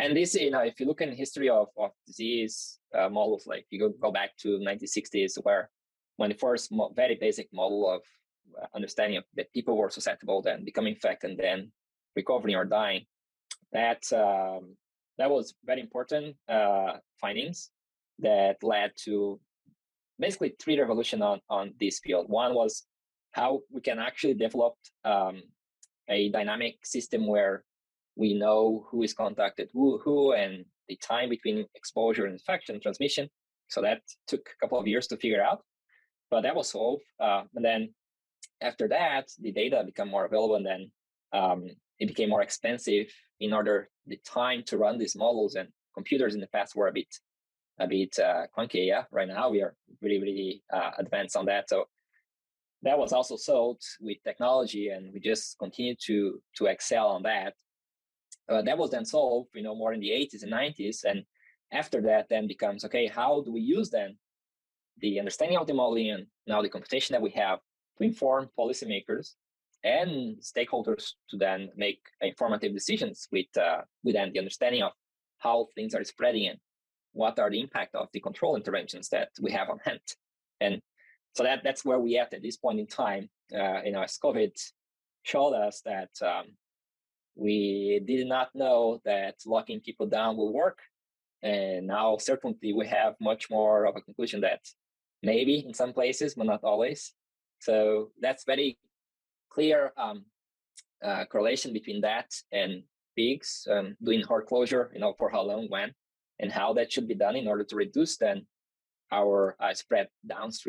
And this, you know, if you look in history of, of disease uh, models, like you go, go back to 1960s, where when the first mo- very basic model of uh, understanding of that people were susceptible, then becoming infected, and then recovering or dying, that um, that was very important uh, findings that led to basically three revolution on on this field. One was how we can actually develop um, a dynamic system where we know who is contacted who, who and the time between exposure and infection transmission. So that took a couple of years to figure out, but that was solved. Uh, and then after that, the data became more available, and then um, it became more expensive in order the time to run these models and computers in the past were a bit a bit uh, clunky. Yeah, right now we are really really uh, advanced on that. So that was also solved with technology, and we just continue to to excel on that. Uh, that was then solved, you know, more in the 80s and 90s, and after that, then becomes okay. How do we use then the understanding of the modeling and now the computation that we have to inform policymakers and stakeholders to then make informative decisions with uh, with then the understanding of how things are spreading and what are the impact of the control interventions that we have on hand. And so that that's where we at at this point in time. Uh, you know, as COVID showed us that um, we did not know that locking people down will work, and now certainly we have much more of a conclusion that maybe in some places, but not always. So that's very clear um, uh, correlation between that and pigs um, doing herd closure, you know, for how long, when, and how that should be done in order to reduce then our uh, spread downstream.